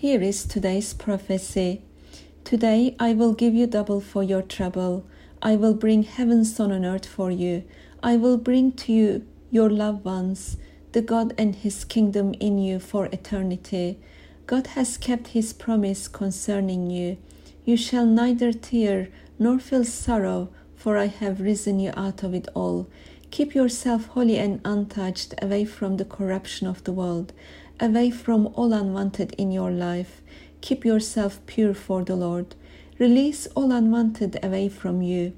Here is today's prophecy. Today I will give you double for your trouble. I will bring heaven's son on earth for you. I will bring to you your loved ones, the God and his kingdom in you for eternity. God has kept his promise concerning you. You shall neither tear nor feel sorrow, for I have risen you out of it all. Keep yourself holy and untouched, away from the corruption of the world, away from all unwanted in your life. Keep yourself pure for the Lord. Release all unwanted away from you.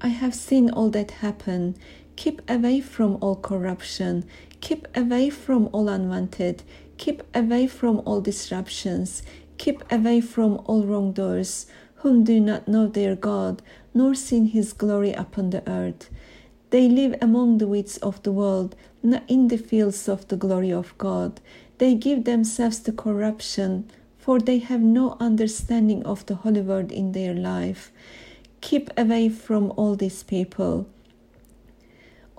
I have seen all that happen. Keep away from all corruption. Keep away from all unwanted. Keep away from all disruptions. Keep away from all wrongdoers, whom do not know their God, nor seen his glory upon the earth. They live among the weeds of the world, not in the fields of the glory of God. They give themselves to corruption, for they have no understanding of the holy word in their life. Keep away from all these people.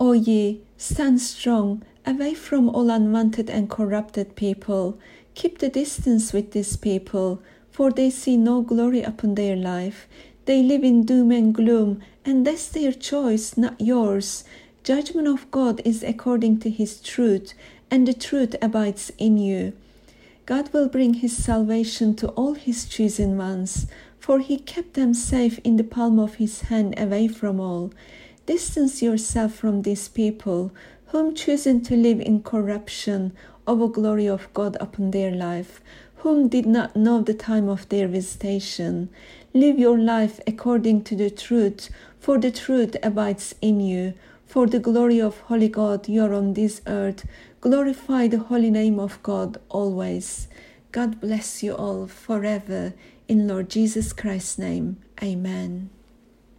O ye, stand strong, away from all unwanted and corrupted people. Keep the distance with these people, for they see no glory upon their life. They live in doom and gloom, and that's their choice, not yours. Judgment of God is according to his truth, and the truth abides in you. God will bring his salvation to all his chosen ones, for he kept them safe in the palm of his hand away from all. Distance yourself from these people, whom choosing to live in corruption a glory of God upon their life, whom did not know the time of their visitation. Live your life according to the truth, for the truth abides in you. For the glory of Holy God, you are on this earth. Glorify the holy name of God always. God bless you all forever. In Lord Jesus Christ's name, amen.